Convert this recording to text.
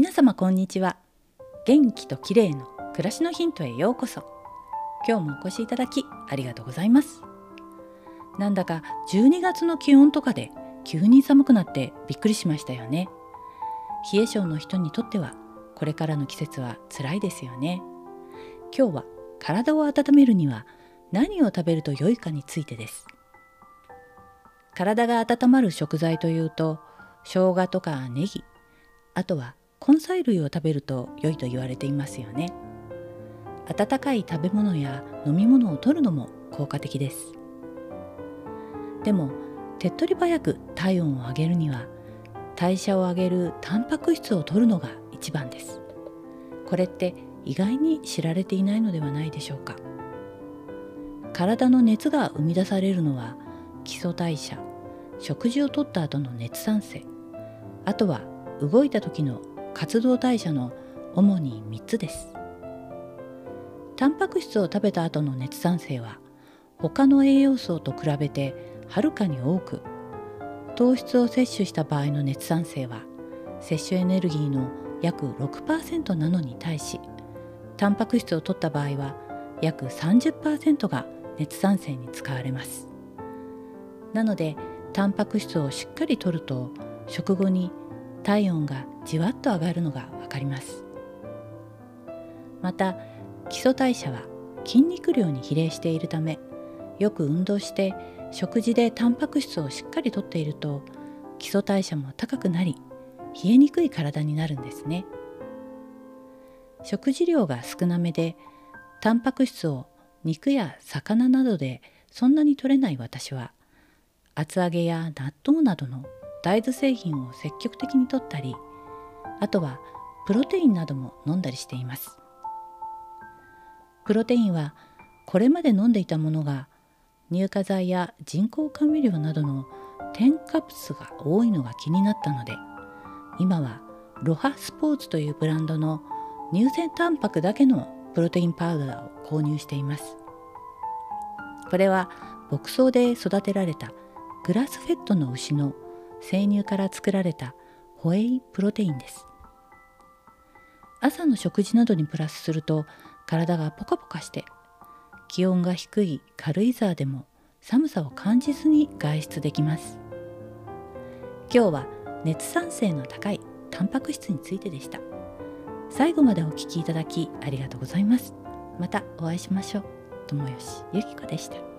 皆様こんにちは。元気と綺麗の暮らしのヒントへようこそ。今日もお越しいただきありがとうございます。なんだか12月の気温とかで急に寒くなってびっくりしましたよね。冷え性の人にとってはこれからの季節は辛いですよね。今日は体を温めるには何を食べると良いかについてです。体が温まる食材というと生姜とかネギあとは根菜類を食べると良いと言われていますよね。温かい食べ物や飲み物を摂るのも効果的です。でも手っ取り早く体温を上げるには代謝を上げるタンパク質を摂るのが一番です。これって意外に知られていないのではないでしょうか。体の熱が生み出されるのは基礎代謝食事をとった後の熱産生あとは動いた時の活動代謝の主に3つです。タンパク質を食べた後の熱産生は他の栄養素と比べてはるかに多く糖質を摂取した場合の熱産生は摂取エネルギーの約6%なのに対しタンパク質を取った場合は約30%が熱産生に使われます。なのでタンパク質をしっかりとると食後に体温がじわっと上がるのがわかります。また基礎代謝は筋肉量に比例しているためよく運動して食事でタンパク質をしっかりとっていると基礎代謝も高くなり冷えにくい体になるんですね。食事量が少なめでタンパク質を肉や魚などでそんなに取れない私は厚揚げや納豆などの大豆製品を積極的に摂ったりあとはプロテインなども飲んだりしています。プロテインはこれまで飲んでいたものが乳化剤や人工甘味料などの添加物が多いのが気になったので今はロハスポーツというブランドの乳腺タンパクだけのプロテインパウダーを購入しています。これは牧草で育てられたグラスフェットの牛の生乳から作られたホエイプロテインです。朝の食事などにプラスすると体がポカポカして気温が低い軽井沢でも寒さを感じずに外出できます。今日は熱産性の高いタンパク質についてでした。最後までお聴きいただきありがとうございます。またお会いしましょう。友吉ゆき子でした。